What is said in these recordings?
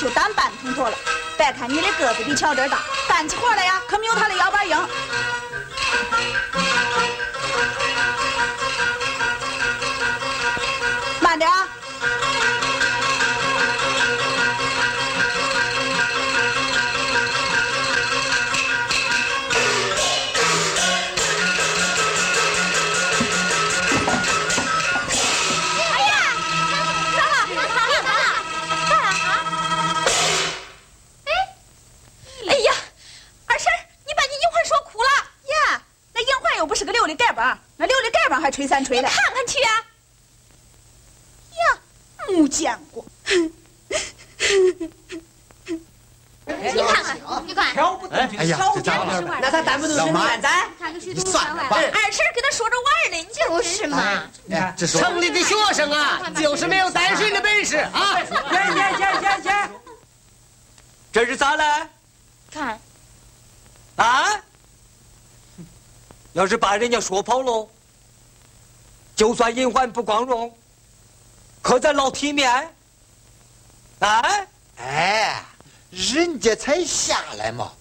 就当半桶水了。别看你的个子比乔振大，干起活来呀，可没有他的腰板硬。要是把人家说跑喽？就算银环不光荣，可咱老体面。哎！哎，人家才下来嘛，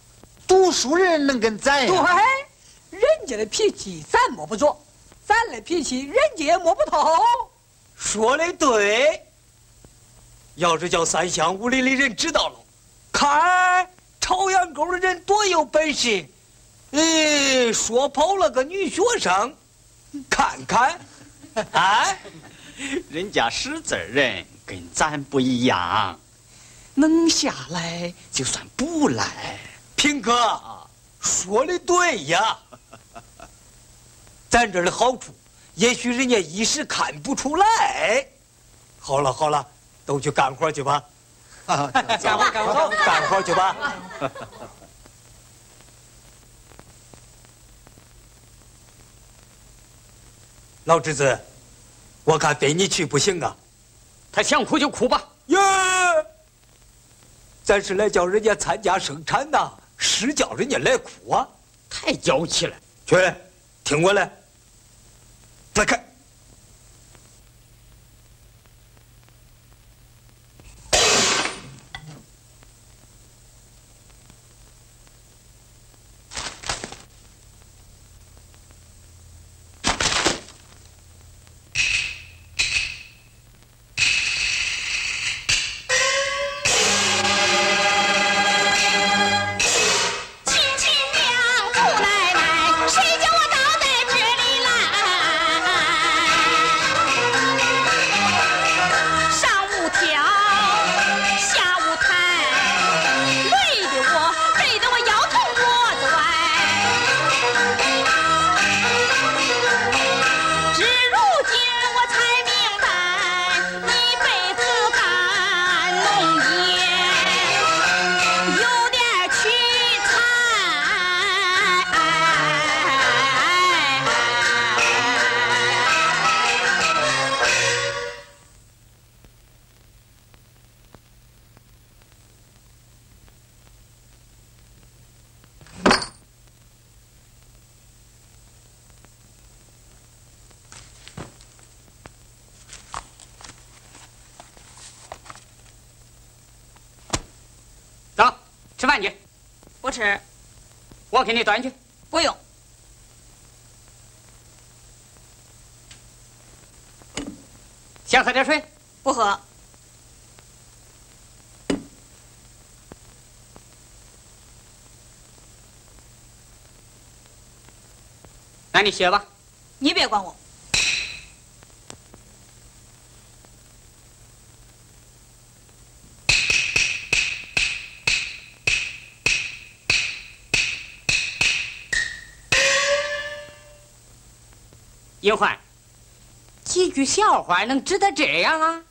读书人能跟咱对，人家的脾气咱摸不着，咱的脾气人家也摸不透。说的对。要是叫三乡五里的人知道了，看朝阳沟的人多有本事，哎，说跑了个女学生，看看。啊，人家识字人跟咱不一样，能下来就算不赖。平哥说的对呀，咱这儿的好处，也许人家一时看不出来。好了好了，都去干活去吧。干活干活干活去吧。老侄子，我看非你去不行啊！他想哭就哭吧。耶，咱是来叫人家参加生产的，是叫人家来哭啊！太娇气了。去，听我来，再看。给你端去，不用。先喝点水，不喝。那你歇吧，你别管我。银环，几句笑话能值得这样啊？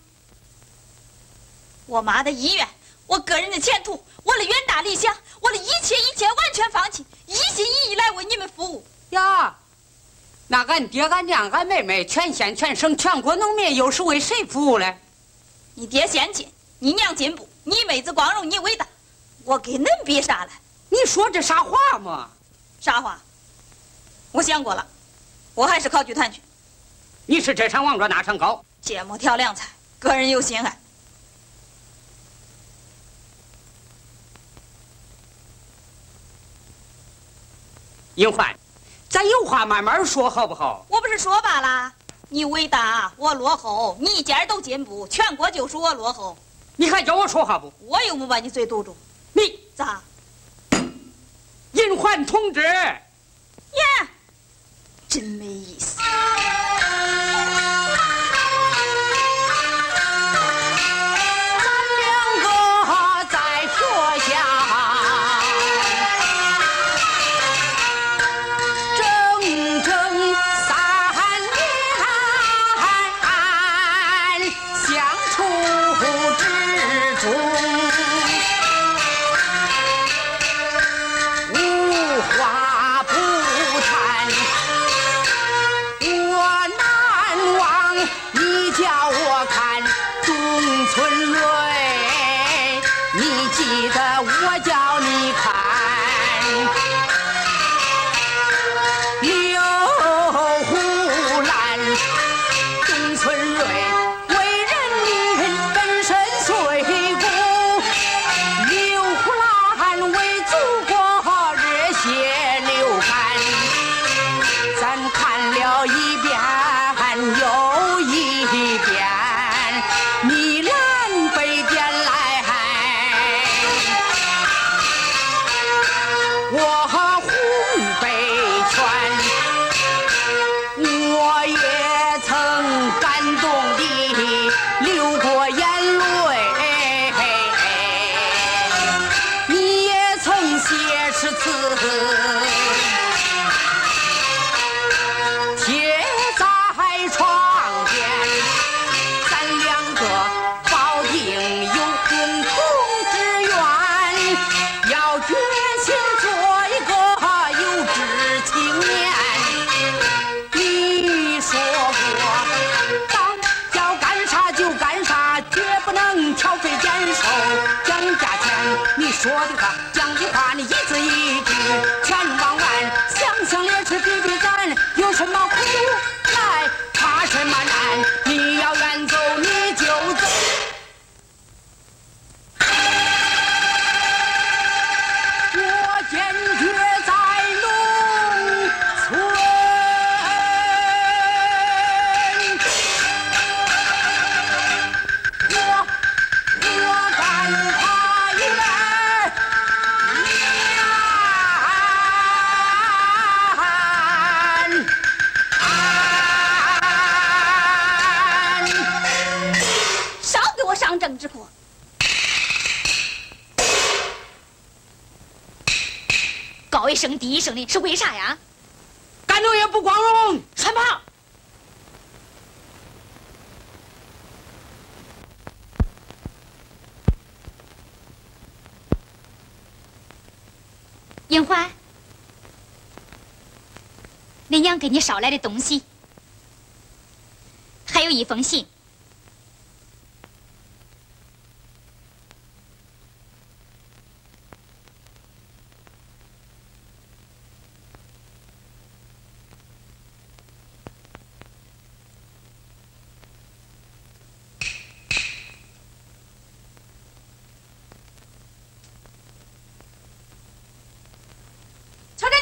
我妈的意愿，我个人的前途，我的远大理想，我的一切一切完全放弃，一心一意来为你们服务。呀，那俺爹、俺娘、俺妹妹，全县、全省、全国农民，又是为谁服务嘞？你爹先进，你娘进步，你妹子光荣，你伟大，我跟恁比啥嘞？你说这啥话嘛？啥话？我想过了。我还是考剧团去。你是这场王庄那场高，芥末调凉菜，个人有心爱。英焕，咱有话慢慢说好不好？我不是说罢了，你伟大，我落后；你一家都进步，全国就属我落后。你还叫我说话不？我又没把你嘴堵住。你咋？银焕同志。耶。真没意思。说的声低一声的是为啥呀？干农业不光荣，传炮！银环，恁娘给你捎来的东西，还有一封信。瞅着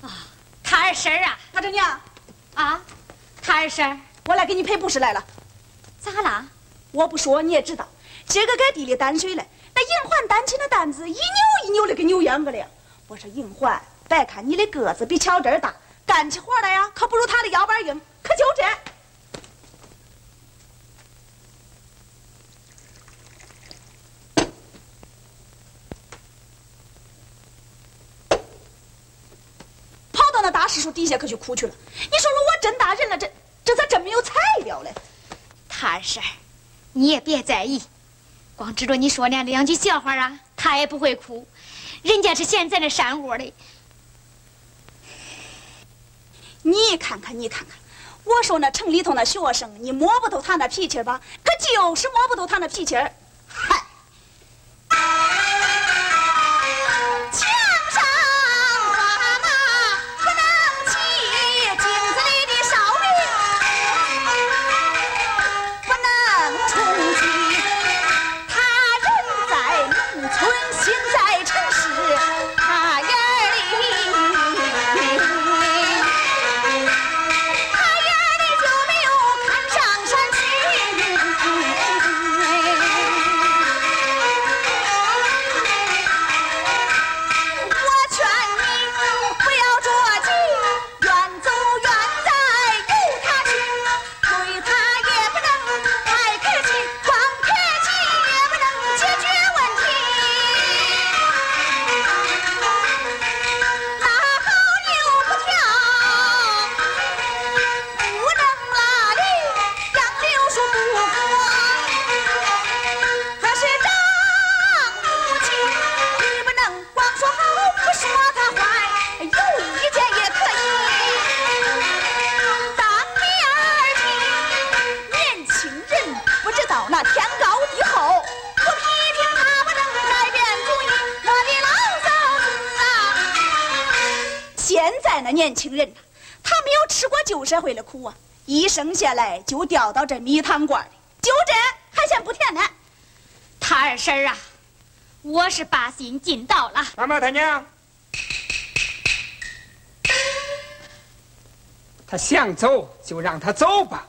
娘，啊，他二婶儿啊，大侄娘，啊，他二婶，我来给你赔不是来了。咋啦？我不说你也知道，今儿个该地里担水了，那银环担起那担子一扭一扭的，给扭秧歌了。我说银环，别看你的个子比巧珍大，干起活来呀，可不如他的腰板硬，可就这。跑到那大柿树底下可就哭去了。你说说我真大人了，这这咋真没有材料嘞？谭二婶，你也别在意，光知着你说那两句笑话啊，他也不会哭。人家是现在那山窝的。你看看，你看看，我说那城里头那学生，你摸不透他那脾气吧？可就是摸不透他那脾气。下来就掉到这米汤罐里，就这还嫌不甜呢。他二婶啊，我是把心尽到了。妈妈，他娘，他想走就让他走吧，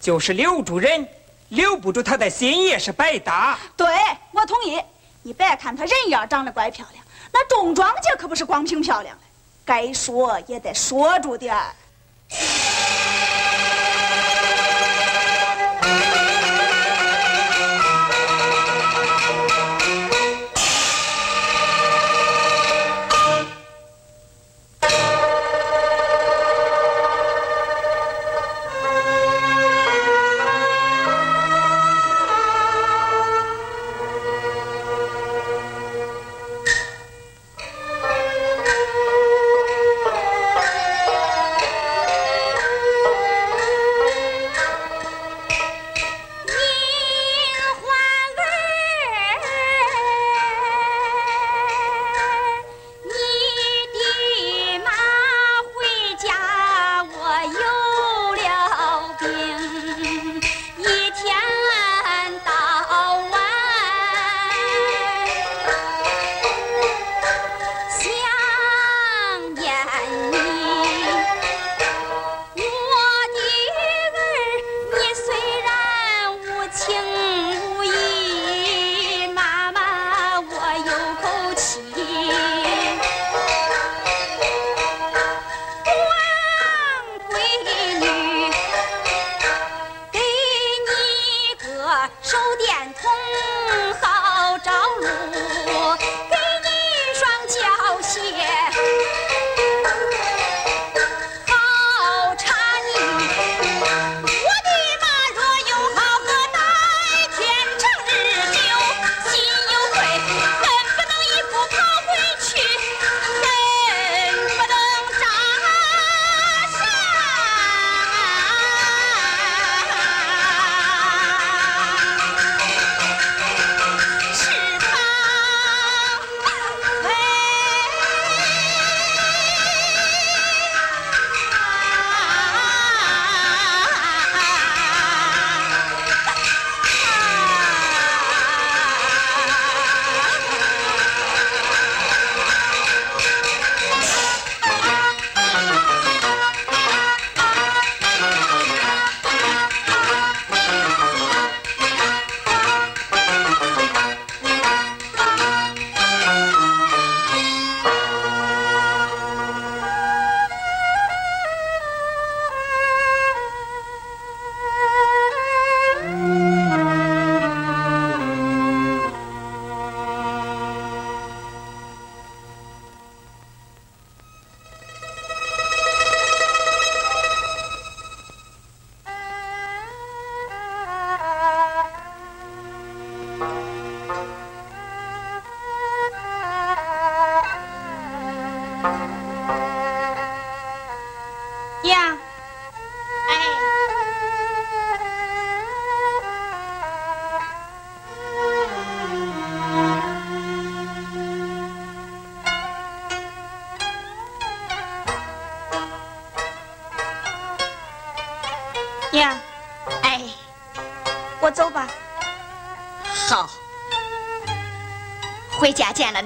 就是留住人，留不住他的心也是白搭。对，我同意。你别看他人样长得怪漂亮，那种庄稼可不是光凭漂亮的，该说也得说住点儿。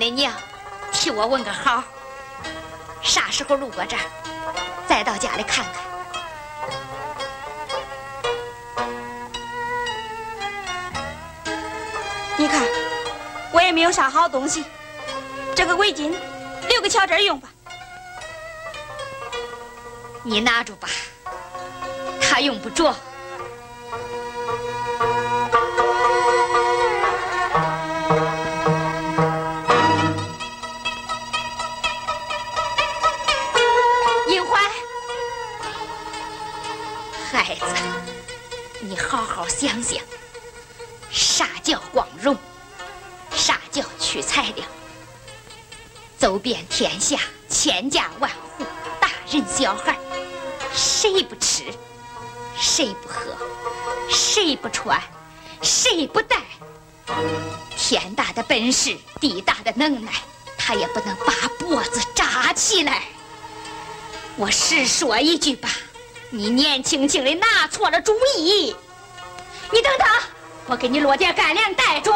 家见了恁娘，替我问个好。啥时候路过这儿，再到家里看看。你看，我也没有啥好东西，这个围巾留给巧珍用吧。你拿住吧，他用不着。你好好想想，啥叫光荣？啥叫取材料？走遍天下，千家万户，大人小孩，谁不吃？谁不喝？谁不穿？谁不戴？天大的本事，地大的能耐，他也不能把脖子扎起来。我实说一句吧，你年轻轻的拿错了主意。你等等，我给你落点干粮带着。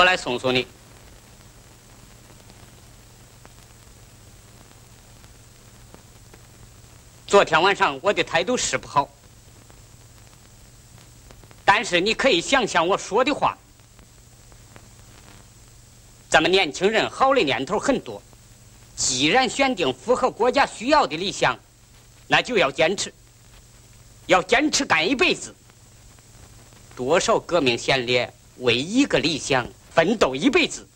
我来送送你。昨天晚上我的态度是不好，但是你可以想想我说的话。咱们年轻人好的念头很多，既然选定符合国家需要的理想，那就要坚持，要坚持干一辈子。多少革命先烈为一个理想奋斗一辈子，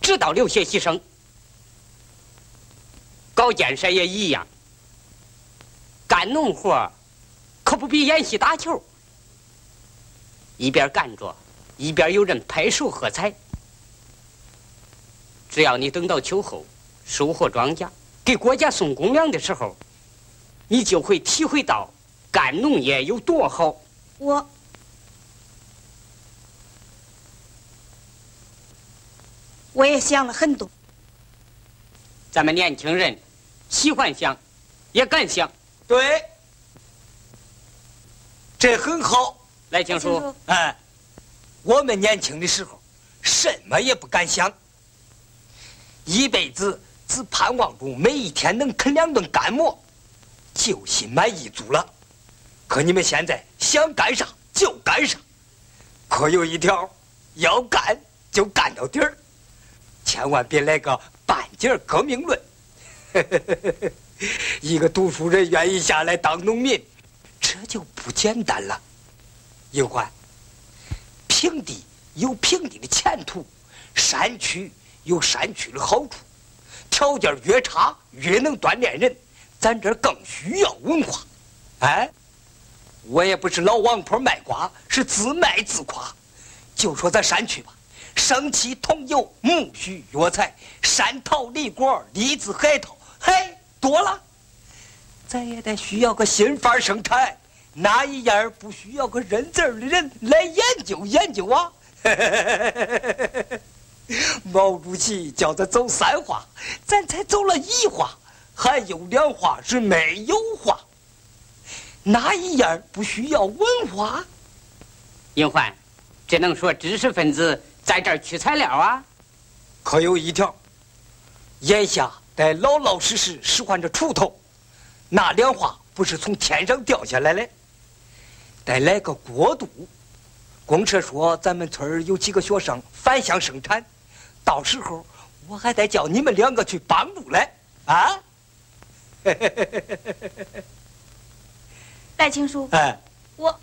直到流血牺牲。搞建设也一样。干农活可不比演戏打球，一边干着，一边有人拍手喝彩。只要你等到秋后收获庄稼，给国家送公粮的时候，你就会体会到干农业有多好。我我也想了很多。咱们年轻人喜欢想，也敢想。对，这很好。来，青叔，哎，我们年轻的时候，什么也不敢想，一辈子只盼望着每一天能啃两顿干馍，就心满意足了。可你们现在想干啥就干啥，可有一条，要干就干到底儿，千万别来个半截革命论。一个读书人愿意下来当农民，这就不简单了。英焕，平地有平地的前途，山区有山区的好处，条件越差越能锻炼人。咱这更需要文化。哎，我也不是老王婆卖瓜，是自卖自夸。就说咱山区吧，生漆、桐油、木须、药材、山桃、李果、栗子、海桃，嘿。多了，咱也得需要个新法生产，哪一样不需要个认字的人来研究研究啊？毛主席叫咱走三化，咱才走了一化，还有两化是没有化，哪一样不需要文化？英焕，只能说知识分子在这儿取材料啊。可有一条，眼下。得老老实实使唤着锄头，那两花不是从天上掉下来的，得来个过渡。公社说咱们村有几个学生返乡生产，到时候我还得叫你们两个去帮助来啊！戴青叔，哎，我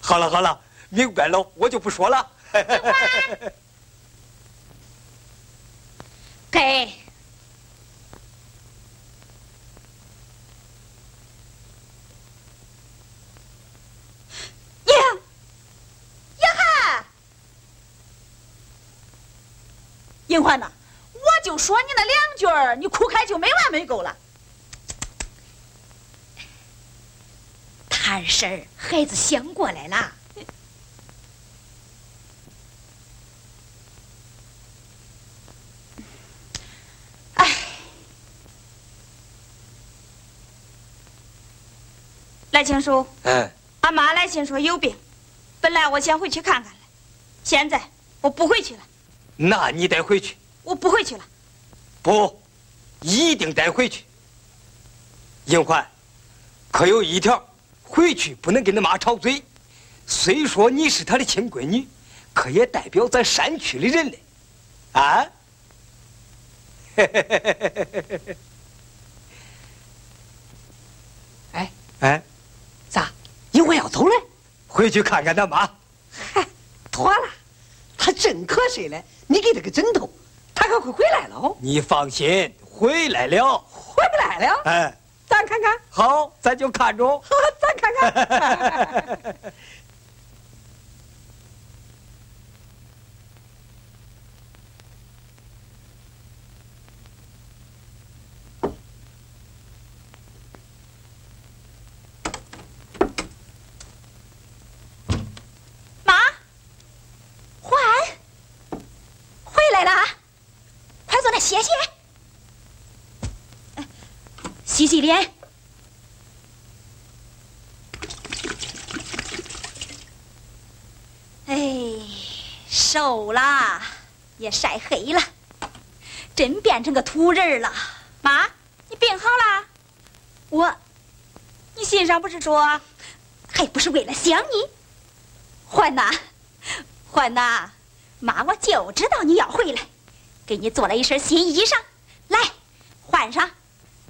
好了好了，明白了，我就不说了。给。银环呐，我就说你那两句儿，你哭开就没完没够了。他二婶，孩子想过来了。来青叔，嗯，俺妈来信说有病，本来我想回去看看来，现在我不回去了。那你得回去。我不回去了。不，一定得回去。英环，可有一条，回去不能跟他妈吵嘴。虽说你是她的亲闺女，可也代表咱山区的人嘞。啊？哎 哎，咋？银环要走了？回去看看他妈。嗨，妥了，他真瞌睡了。你给他个枕头，他可会回来了哦。你放心，回来了，回来了。哎，咱看看。好，咱就看着。好，咱看看。哎，瘦了。也晒黑了，真变成个土人了。妈，你病好了？我，你信上不是说，还不是为了想你？欢呐，欢呐，妈，我就知道你要回来，给你做了一身新衣裳，来，换上，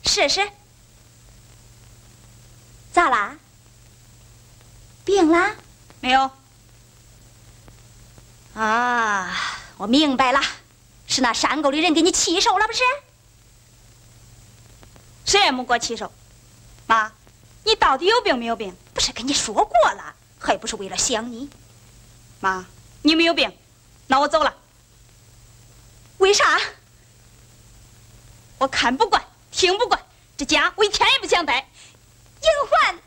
试试。咋啦？病啦？没有。啊，我明白了，是那山沟里人给你气受了，不是？谁也没给我气受。妈，你到底有病没有病？不是跟你说过了，还不是为了想你。妈，你没有病，那我走了。为啥？我看不惯，听不惯，这家我一天也不想待。银环，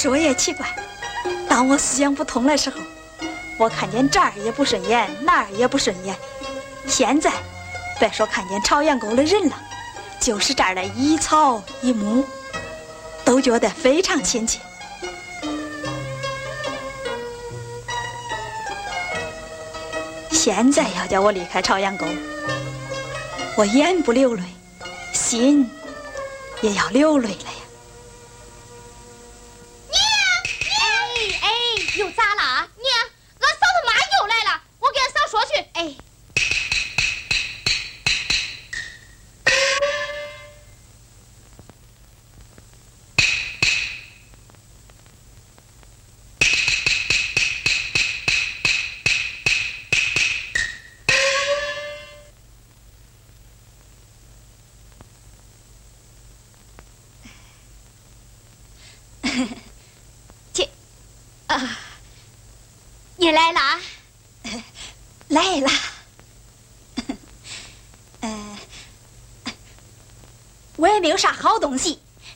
说也奇怪当我思想不通的时候我看见这儿也不顺眼那儿也不顺眼。现在别说看见朝阳沟的人了就是这儿的一草一木都觉得非常亲切。现在要叫我离开朝阳沟我眼不流泪心也要流泪嘞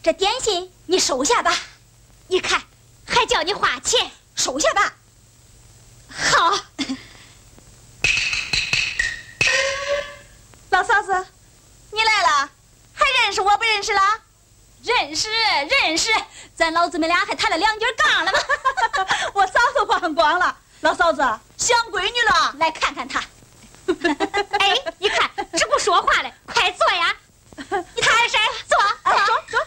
这点心你收下吧，你看，还叫你花钱，收下吧。好，老嫂子，你来了，还认识我不认识了？认识认识，咱老姊妹俩还谈了两句杠了吗？我早都忘光了。老嫂子，想闺女了，来看看她。哎，你看，这不说话嘞，快坐呀！你看谁？坐。坐坐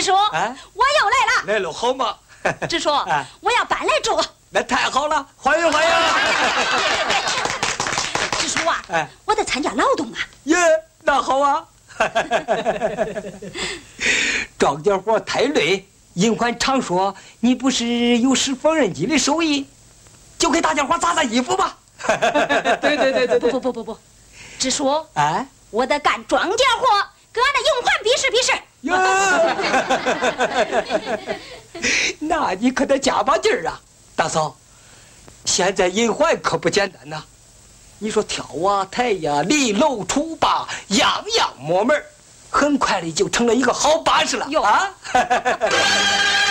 支书，我又来了。来了好嘛，支书，我要搬来住。那太好了，欢迎欢迎。支书啊，我得参加劳动啊。耶，那好啊。庄稼活太累，银环常说你不是有使缝纫机的手艺，就给大家伙扎扎衣服吧。对对对对，不不不不不，支书，哎，我得干庄稼活，跟俺那银环比试比试。哟，那你可得加把劲儿啊，大嫂。现在隐患可不简单呐，你说挑啊抬呀、立楼出吧，样样摸门儿很快的就成了一个好把式了哟啊！